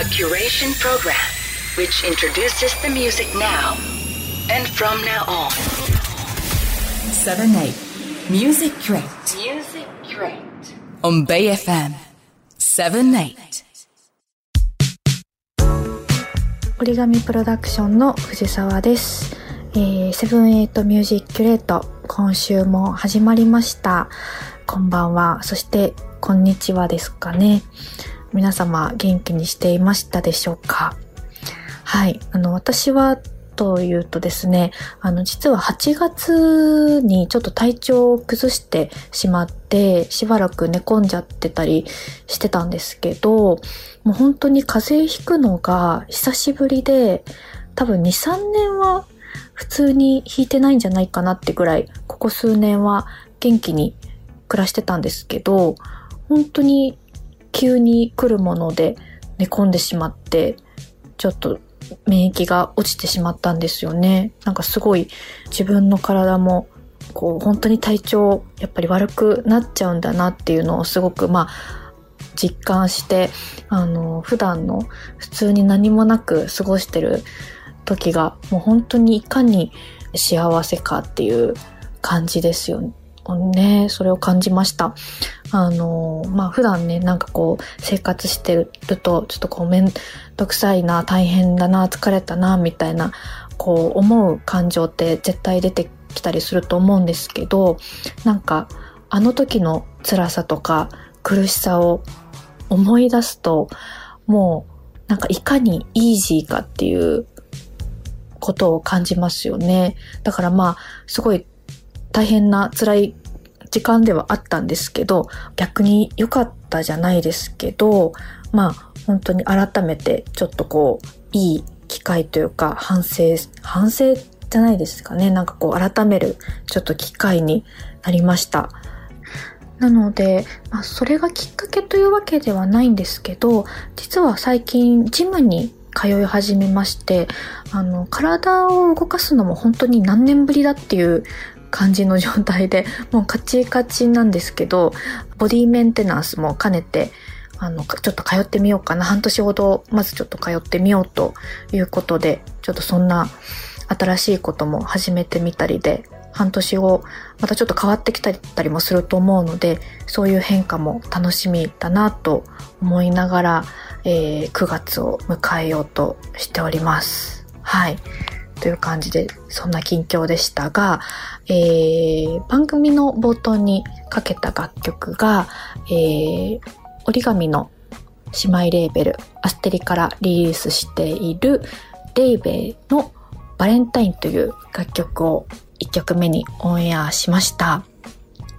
A curation program which introduces the music now and from now on. 7 8 Music Crate Music Crate. on Bay FM 7 8折り紙プロダクションの藤沢です。えー、セブンエイトミュージックキュレート、今週も始まりました。こんばんは、そして、こんにちはですかね。皆様、元気にしていましたでしょうか？はい。あの、私は、というとですね、あの、実は8月にちょっと体調を崩してしまって、しばらく寝込んじゃってたりしてたんですけど、もう本当に風邪ひくのが久しぶりで、多分2、3年は普通にひいてないんじゃないかなってぐらい、ここ数年は元気に暮らしてたんですけど、本当に急に来るもので寝込んでしまって、ちょっと免疫が落ちてしまったんですよね。なんかすごい自分の体もこう本当に体調やっぱり悪くなっちゃうんだなっていうのをすごくまあ実感して、あの、普段の普通に何もなく過ごしてる時が、もう本当にいかに幸せかっていう感じですよね。それを感じました。あの、まあ、普段ね、なんかこう、生活してると、ちょっとこう、めんどくさいな、大変だな、疲れたな、みたいな、こう、思う感情って絶対出てきたりすると思うんですけど、なんか、あの時の辛さとか苦しさを思い出すと、もう、なんかいかにイージーかっていうことを感じますよね。だからまあ、すごい大変な辛い時間ではあったんですけど、逆に良かったじゃないですけど、まあ、本当に改めてちょっとこう、いい機会というか、反省、反省じゃないですかね。なんかこう、改めるちょっと機会になりました。なので、まあ、それがきっかけというわけではないんですけど、実は最近ジムに通い始めまして、あの、体を動かすのも本当に何年ぶりだっていう感じの状態で、もうカチカチなんですけど、ボディメンテナンスも兼ねて、あの、ちょっと通ってみようかな。半年ほど、まずちょっと通ってみようということで、ちょっとそんな新しいことも始めてみたりで、半年後、またちょっと変わってきたりもすると思うので、そういう変化も楽しみだなと思いながら、えー9月を迎えようとしております。はい。という感じで、そんな近況でしたが、えー番組の冒頭にかけた楽曲が、えー折り紙の姉妹レーベル、アステリからリリースしている、レイベイのバレンタインという楽曲を1曲目にオンエアしました。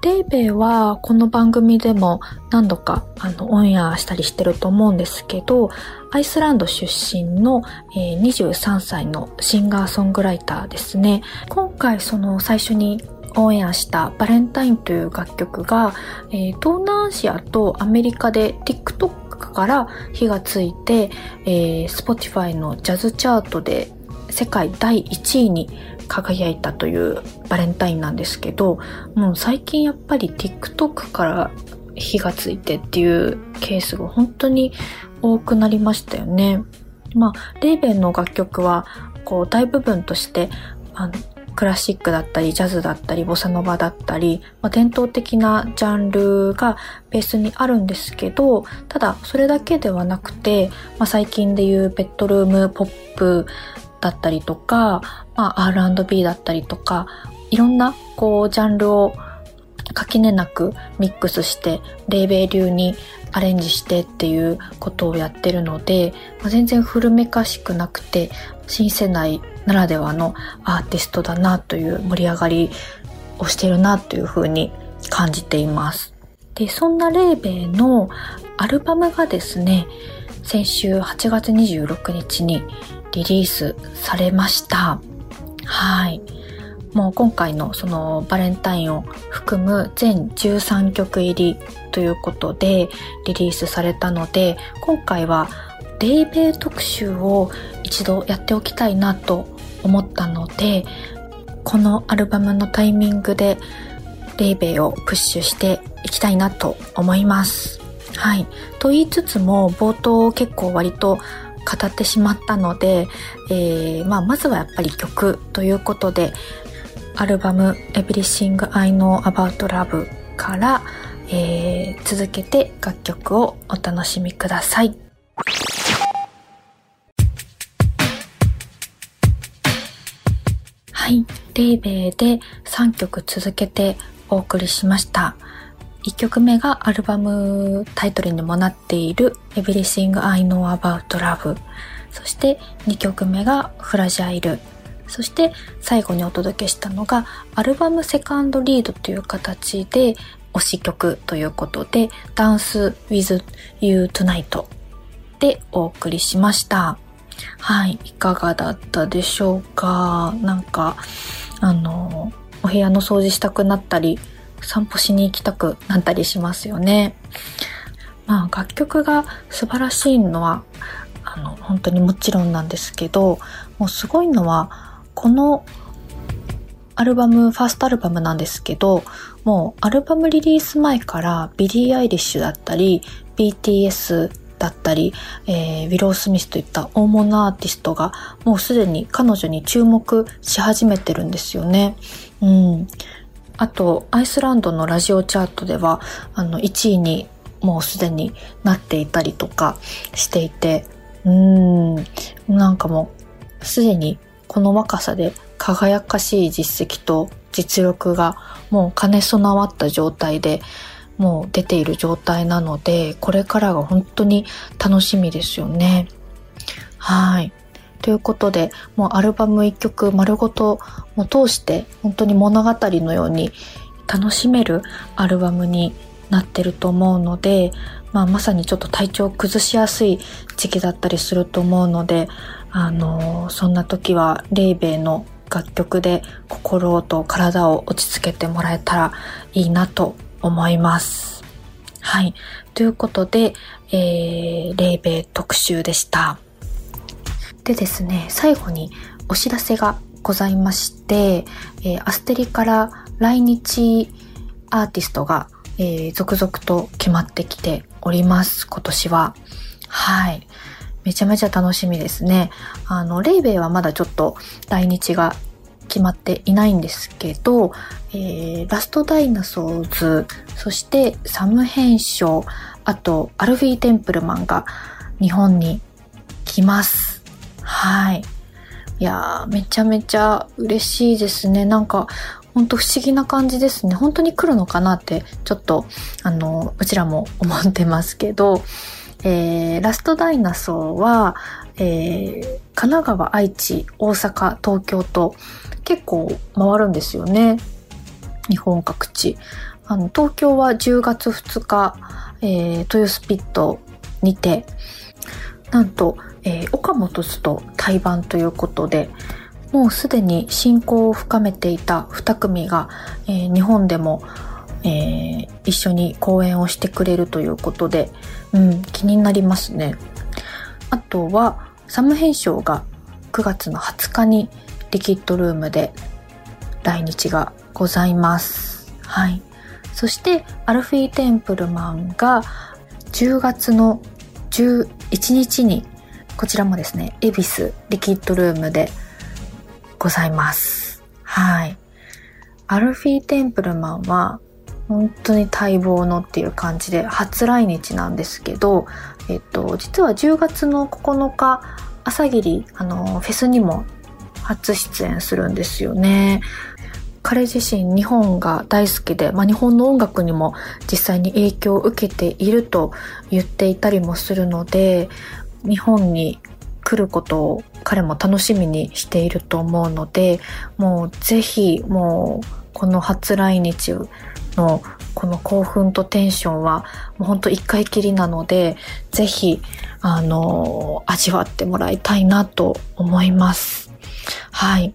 レイベイはこの番組でも何度かあのオンエアしたりしてると思うんですけど、アイスランド出身の、えー23歳のシンガーソングライターですね。今回その最初にオンエアしたバレンタインという楽曲が、えー東南アジアとアメリカで TikTok から火がついて、えー Spotify のジャズチャートで世界第1位に輝いたというバレンタインなんですけど、もう最近やっぱり TikTok から火がついてっていうケースが本当に多くなりましたよね。まあ、レーベンの楽曲は、こう、大部分として、あの、クラシックだったり、ジャズだったり、ボサノバだったり、まあ、伝統的なジャンルがベースにあるんですけど、ただ、それだけではなくて、まあ、最近でいうベッドルームポップだったりとか、まあ、R&B だったりとか、いろんな、こう、ジャンルを垣根なくミックスして、レーベ流にアレンジしてっていうことをやってるので、まあ全然古めかしくなくて、新世代ならではのアーティストだなという盛り上がりをしてるなというふうに感じています。で、そんなレーベイのアルバムがですね、先週8月26日にリリースされました。はい。もう今回のそのバレンタインを含む全13曲入りということでリリースされたので、今回はレイベイ特集を一度やっておきたいなと思ったので、このアルバムのタイミングでレイベイをプッシュしていきたいなと思います。はい。と言いつつも、冒頭結構割と語ってしまったので、えー、まあ、まずはやっぱり曲ということで、アルバム Everything I Know About Love から、えー、続けて楽曲をお楽しみください。はい。レイベイで3曲続けてお送りしました。1曲目がアルバムタイトルにもなっている Everything I Know About Love。そして2曲目がフラジャイル。そして最後にお届けしたのがアルバムセカンドリードという形で推し曲ということで Dance with You Tonight でお送りしました。はい、いかがだったでしょうか？なんか、あの、お部屋の掃除したくなったり、散歩しに行きたくなったりしますよね。まあ楽曲が素晴らしいのはあの本当にもちろんなんですけどもうすごいのはこのアルバムファーストアルバムなんですけどもうアルバムリリース前からビリー・アイリッシュだったり BTS だったり、えー、ウィロー・スミスといった大物アーティストがもうすでに彼女に注目し始めてるんですよね。うん。あと、アイスランドのラジオチャートでは、あの、1位にもうすでになっていたりとかしていて、うーん、なんかもう、すでにこの若さで輝かしい実績と実力がもう兼ね備わった状態でもう出ている状態なので、これからが本当に楽しみですよね。はい。ということで、もうアルバム一曲丸ごとも通して本当に物語のように楽しめるアルバムになってると思うので、まあ、まさにちょっと体調を崩しやすい時期だったりすると思うので、あのー、そんな時はレイベイの楽曲で心と体を落ち着けてもらえたらいいなと思います。はい。ということで、えー、レイベイ特集でした。でですね、最後にお知らせがございまして、えー、アステリから来日アーティストが、えー、続々と決まってきております、今年は。はい。めちゃめちゃ楽しみですね。あの、レイベイはまだちょっと来日が決まっていないんですけど、えー、ラストダイナソーズ、そしてサムヘンショー、あとアルフィー・テンプルマンが日本に来ます。はい。いや、めちゃめちゃ嬉しいですね。なんか、ほんと不思議な感じですね。本当に来るのかなって、ちょっと、あの、うちらも思ってますけど、えー、ラストダイナソーは、えー、神奈川、愛知、大阪、東京と結構回るんですよね。日本各地。あの、東京は10月2日、えー、豊スピットにて、なんと、えー、岡本図と対バンということで、もうすでに親交を深めていた2組が、えー、日本でも、えー、一緒に公演をしてくれるということで、うん、気になりますね。あとは、サム編集が9月の20日にリキッドルームで来日がございます。はい。そして、アルフィー・テンプルマンが10月の11日にこちらもですね、恵比寿リキッドルームでございます。はい。アルフィー・テンプルマンは本当に待望のっていう感じで初来日なんですけど、えっと、実は10月の9日、朝霧、あの、フェスにも初出演するんですよね。彼自身日本が大好きで、まあ、日本の音楽にも実際に影響を受けていると言っていたりもするので、日本に来ることを彼も楽しみにしていると思うのでもうぜひもうこの初来日のこの興奮とテンションはもうほんと一回きりなのでぜひあの味わってもらいたいなと思います。はい、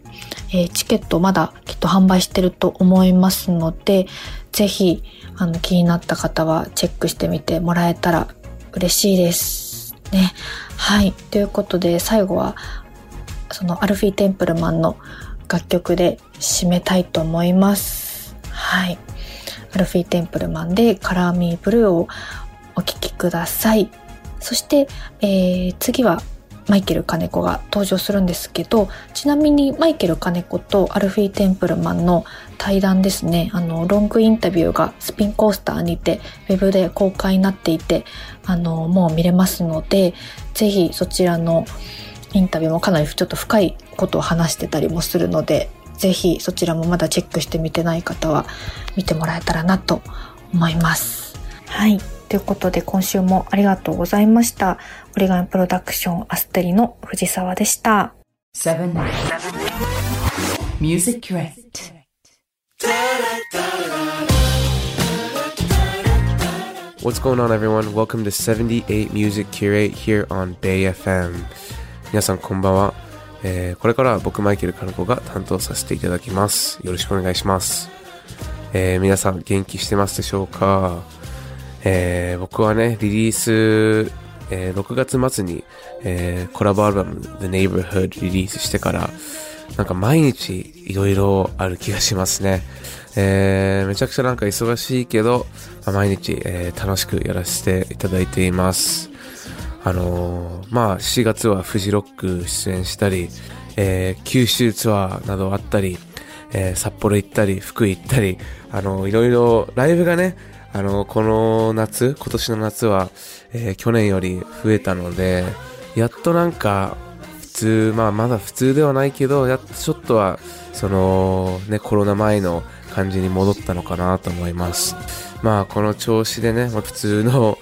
えー、チケットまだきっと販売してると思いますのでぜひあの気になった方はチェックしてみてもらえたら嬉しいです。ね。はい。ということで、最後は、そのアルフィー・テンプルマンの楽曲で締めたいと思います。はい。アルフィー・テンプルマンでカラーミーブルーをお聴きください。そして、えー、次はマイケル金子が登場するんですけど、ちなみにマイケル金子とアルフィー・テンプルマンの対談ですね、あの、ロングインタビューがスピンコースターにて、ウェブで公開になっていて、あの、もう見れますので、ぜひそちらのインタビューもかなりちょっと深いことを話してたりもするので、ぜひそちらもまだチェックしてみてない方は見てもらえたらなと思います。はい。ということで今週もありがとうございました。オリガンプロダクションアステリの藤沢でした。Music Crate What's going on, everyone? Welcome to 78 Music Curate here on Bay FM. 皆さん、こんばんは。えー、これから僕、マイケル・カルコが担当させていただきます。よろしくお願いします。えー、皆さん、元気してますでしょうか？えー、僕はね、リリース、えー、6月末に、えー、コラボアルバム The Neighborhood リリースしてから、なんか毎日いろいろある気がしますね。えー、めちゃくちゃなんか忙しいけど、まあ、毎日、えー、楽しくやらせていただいています。あのー、まあ、4月はフジロック出演したり、えー、九州ツアーなどあったり、えー、札幌行ったり、福井行ったり、あのー、いろいろライブがね、あの、この夏、今年の夏は、えー、去年より増えたので、やっとなんか、普通、まあまだ普通ではないけど、やっとちょっとは、その、ね、コロナ前の感じに戻ったのかなと思います。まあ、この調子でね、ま、普通の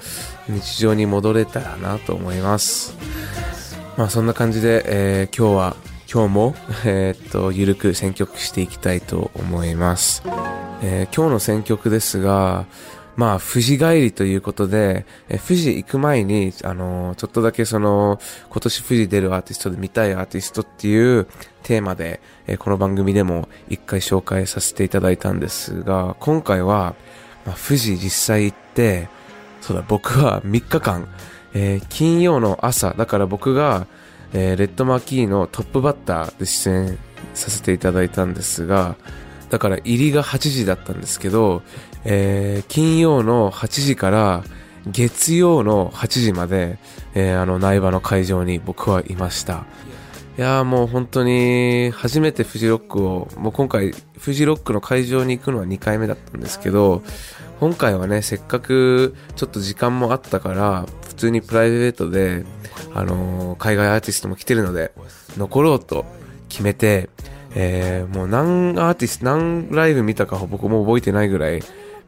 日常に戻れたらなと思います。まあ、そんな感じで、えー、今日は、今日も、えー、っと、ゆるく選曲していきたいと思います。えー、今日の選曲ですが、まあ、富士帰りということで、え富士行く前に、あのちょっとだけその、今年富士出るアーティストで見たいアーティストっていうテーマで、えこの番組でも一回紹介させていただいたんですが、今回は、まあ、富士実際行って、そうだ、僕は3日間、えー、金曜の朝、だから僕が、えー、レッドマーキーのトップバッターで出演させていただいたんですが、だから入りが8時だったんですけど、えー、金曜の8時から月曜の8時まで、えー、あの、苗場の会場に僕はいました。いやーもう本当に初めてフジロックを、もう今回フジロックの会場に行くのは2回目だったんですけど、今回はね、せっかくちょっと時間もあったから、普通にプライベートで、あのー、海外アーティストも来てるので、残ろうと決めて、えー、もう何アーティスト、何ライブ見たか僕も覚えてないぐらい、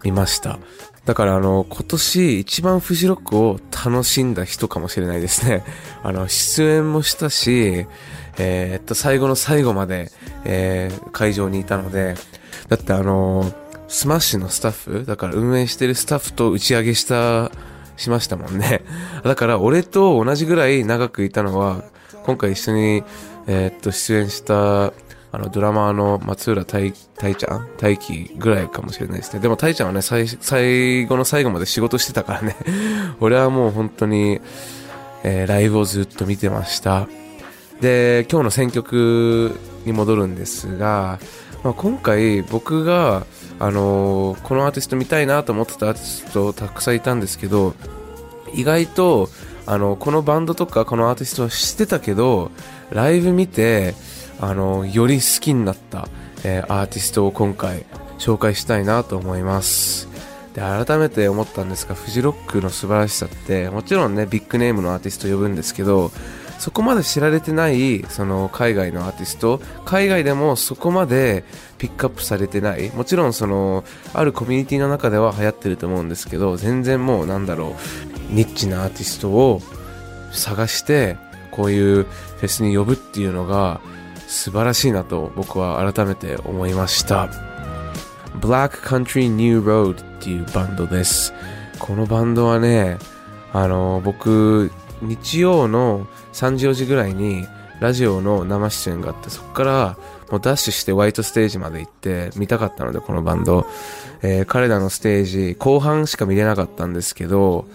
見ました。だからあの、今年一番フジロックを楽しんだ人かもしれないですね。あの、出演もしたし、えー、っと、最後の最後まで、えー、会場にいたので、だってあの、スマッシュのスタッフ、だから運営してるスタッフと打ち上げした、しましたもんね。だから俺と同じぐらい長くいたのは、今回一緒に、えー、っと、出演したあの、ドラマーの松浦大大ちゃん？大輝ぐらいかもしれないですね。でも大ちゃんはね、最最後の最後まで仕事してたからね。俺はもう本当に、えー、ライブをずっと見てました。で、今日の選曲に戻るんですが、まあ、今回僕が、あのー、このアーティスト見たいなと思ってたアーティストたくさんいたんですけど、意外と、あの、このバンドとかこのアーティストは知ってたけど、ライブ見て、あの、より好きになった、えー、アーティストを今回紹介したいなと思います。で、改めて思ったんですが、フジロックの素晴らしさって、もちろんね、ビッグネームのアーティスト呼ぶんですけど、そこまで知られてない、その海外のアーティスト、海外でもそこまでピックアップされてない、もちろんその、あるコミュニティの中では流行ってると思うんですけど、全然もうなんだろう、ニッチなアーティストを探して、こういうフェスに呼ぶっていうのが、素晴らしいなと僕は改めて思いました。Black Country New Road っていうバンドです。このバンドはねあの僕日曜の3時4時ぐらいにラジオの生出演があってそこからもうダッシュしてホワイトステージまで行って見たかったのでこのバンド、えー、彼らのステージ後半しか見れなかったんですけど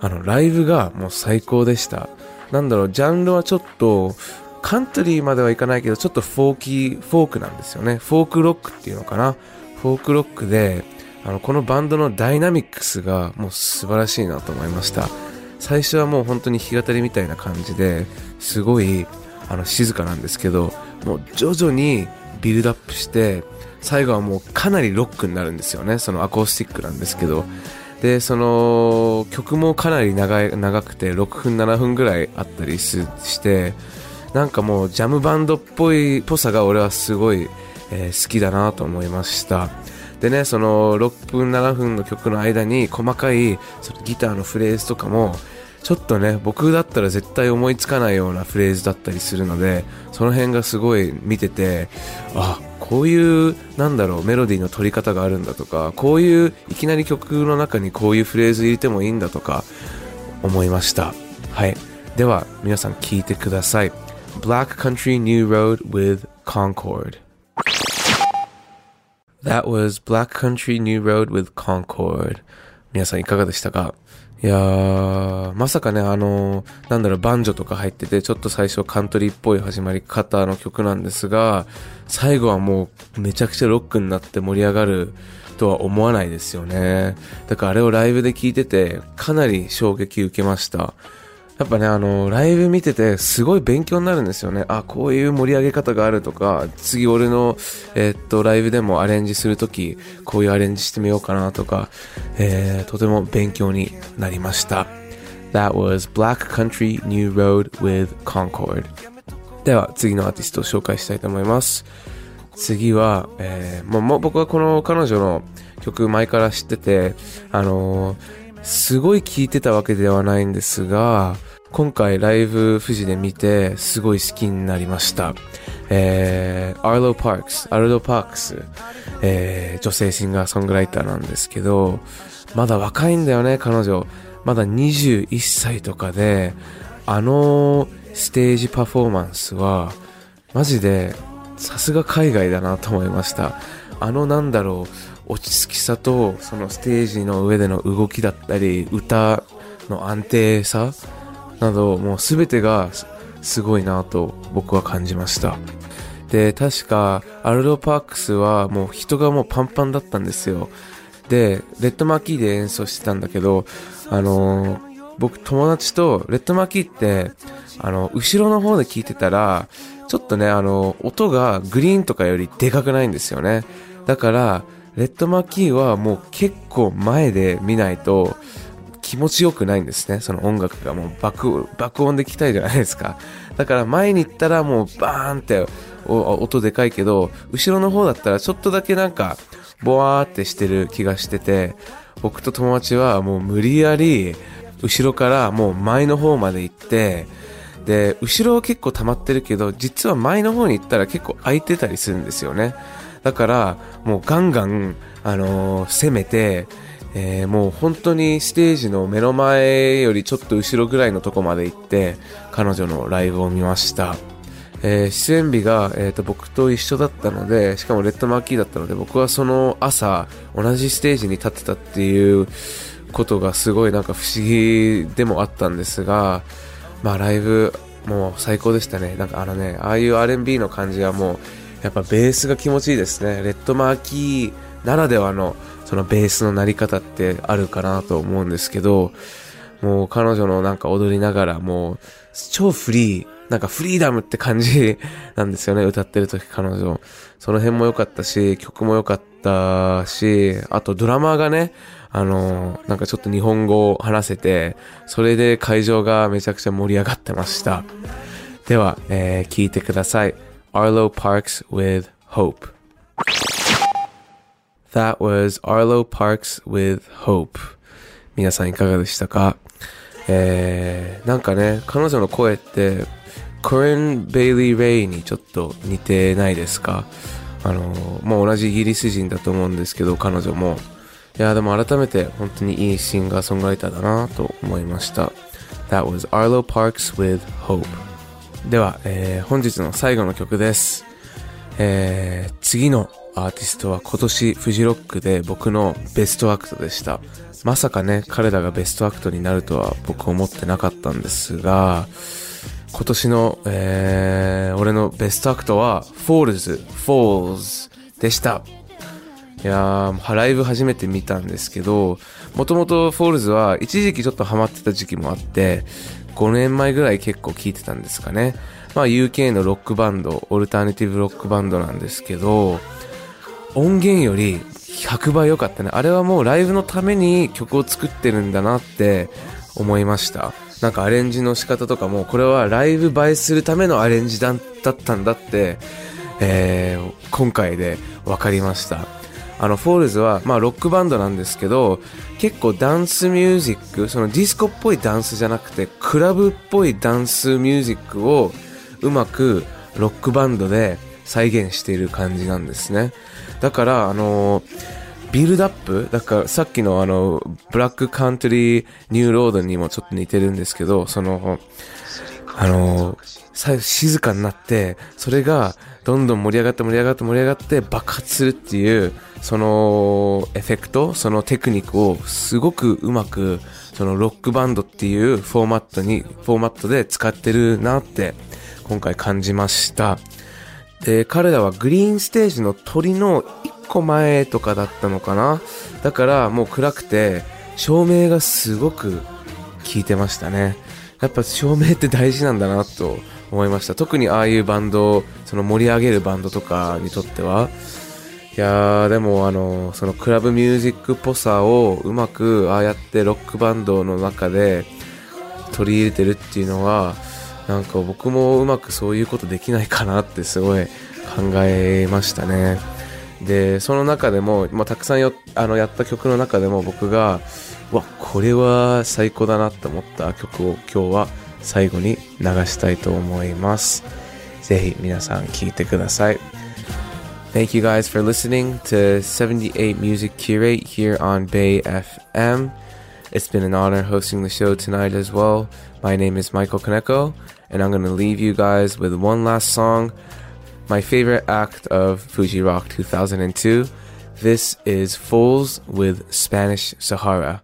あのライブがもう最高でした。なんだろうジャンルはちょっとカントリーまではいかないけど、ちょっとフォーキー、フォークなんですよね。フォークロックっていうのかな。フォークロックで、あのこのバンドのダイナミックスがもう素晴らしいなと思いました最初はもう本当に弾き語りみたいな感じですごいあの静かなんですけどもう徐々にビルドアップして最後はもうかなりロックになるんですよねそのアコースティックなんですけどでその曲もかなり長い長くて6分7分ぐらいあったりしてなんかもうジャムバンドっぽいぽさが俺はすごい、えー、好きだなと思いました。でねその6分7分の曲の間に細かいそのギターのフレーズとかもちょっとね僕だったら絶対思いつかないようなフレーズだったりするのでその辺がすごい見ててあこういうなんだろうメロディーの取り方があるんだとかこういういきなり曲の中にこういうフレーズ入れてもいいんだとか思いました。はい。では皆さん聞いてください。Black Country New Road with Concord That was Black Country New Road with Concord 皆さんいかがでしたか？いやー、まさかね、あの、なんだろう、バンジョとか入ってて、ちょっと最初カントリーっぽい始まり方の曲なんですが、最後はもうめちゃくちゃロックになって盛り上がるとは思わないですよね。だからあれをライブで聴いてて、かなり衝撃受けました。やっぱね、あの、ライブ見てて、すごい勉強になるんですよね。あ、こういう盛り上げ方があるとか、次俺の、えー、っと、ライブでもアレンジするとき、こういうアレンジしてみようかなとか、えー、とても勉強になりました。That was Black Country New Road with Concord. では、次のアーティストを紹介したいと思います。次は、えー、もう僕はこの彼女の曲前から知ってて、あのーすごい聴いてたわけではないんですが、今回ライブ富士で見てすごい好きになりました。えー、アーロー・パークス、アルド・パークス、えー、女性シンガーソングライターなんですけど、まだ若いんだよね、彼女。まだ21歳とかで、あのステージパフォーマンスは、マジで、さすが海外だなと思いました。あのなんだろう、落ち着きさとそのステージの上での動きだったり歌の安定さなどもう全てがすごいなと僕は感じました。で確かアルロパークスはもう人がもうパンパンだったんですよ。でレッドマーキーで演奏してたんだけどあのー、僕友達とレッドマーキーってあの後ろの方で聞いてたらちょっとねあの音がグリーンとかよりでかくないんですよね。だからレッドマーキーはもう結構前で見ないと気持ちよくないんですね。その音楽がもう爆、爆音で聴きたいじゃないですか。だから前に行ったらもうバーンって音でかいけど、後ろの方だったらちょっとだけなんか、ボワーってしてる気がしてて、僕と友達はもう無理やり、後ろからもう前の方まで行って、で、後ろは結構溜まってるけど、実は前の方に行ったら結構空いてたりするんですよね。だから、もうガンガン、あのー、攻めて、えー、もう本当にステージの目の前よりちょっと後ろぐらいのとこまで行って、彼女のライブを見ました。えー、出演日が、えーと、僕と一緒だったので、しかもレッドマーキーだったので、僕はその朝、同じステージに立ってたっていうことがすごいなんか不思議でもあったんですが、まあライブ、もう最高でしたね。なんかあのね、ああいう R&B の感じはもう、やっぱベースが気持ちいいですね。レッドマーキーならではのそのベースの鳴り方ってあるかなと思うんですけど、もう彼女のなんか踊りながらもう超フリー、なんかフリーダムって感じなんですよね、歌ってる時彼女。その辺も良かったし、曲も良かったし、あとドラマがね、あの、なんかちょっと日本語を話せて、それで会場がめちゃくちゃ盛り上がってました。では、えー、聞いてください。Arlo Parks with Hope. That was Arlo Parks with Hope. 皆さんいかがでしたか？えー、なんかね、彼女の声って、コレン・ベイリー・レイにちょっと似てないですか？あの、もう同じイギリス人だと思うんですけど、彼女も。いや、でも改めて本当にいいシンガーソングライターだなと思いました。That was Arlo Parks with Hope. では、えー、本日の最後の曲です。えー、次のアーティストは今年フジロックで僕のベストアクトでした。まさかね、彼らがベストアクトになるとは僕思ってなかったんですが、今年の、えー、俺のベストアクトは、フォールズ、フォールズでした。いやー、ライブ初めて見たんですけど、もともとフォールズは一時期ちょっとハマってた時期もあって、5年前ぐらい結構聴いてたんですかね。まあ UK のロックバンド、オルタネティブロックバンドなんですけど、音源より100倍良かったね。あれはもうライブのために曲を作ってるんだなって思いました。なんかアレンジの仕方とかも、これはライブ映えするためのアレンジだったんだって、えー今回で分かりました。あの、フォールズは、まあ、ロックバンドなんですけど、結構ダンスミュージック、そのディスコっぽいダンスじゃなくて、クラブっぽいダンスミュージックをうまくロックバンドで再現している感じなんですね。だから、あのビルドアップだからさっきのあの、ブラックカントリーニューロードにもちょっと似てるんですけど、その、あの、最後静かになって、それがどんどん盛り上がって盛り上がって盛り上がって爆発するっていう、そのエフェクト、そのテクニックをすごくうまく、そのロックバンドっていうフォーマットに、フォーマットで使ってるなって今回感じました。で、彼らはグリーンステージの鳥の一個前とかだったのかな？だからもう暗くて、照明がすごく効いてましたね。やっぱ照明って大事なんだなと思いました。特にああいうバンド、その盛り上げるバンドとかにとっては。いやー、でもあの、そのクラブミュージックっぽさをうまくああやってロックバンドの中で取り入れてるっていうのは、なんか僕もうまくそういうことできないかなってすごい考えましたね。で、その中でも、まあ、たくさんよあのやった曲の中でも僕が、わ、これは最高だなって思った曲を今日は最後に流したいと思います。ぜひ皆さん聴いてください。Thank you guys for listening to 78 Music Curate here on Bay FM. It's been an honor hosting the show tonight as well. My name is Michael Kaneko, and I'm going to leave you guys with one last song, my favorite act of Fuji Rock 2002. This is Fools with Spanish Sahara.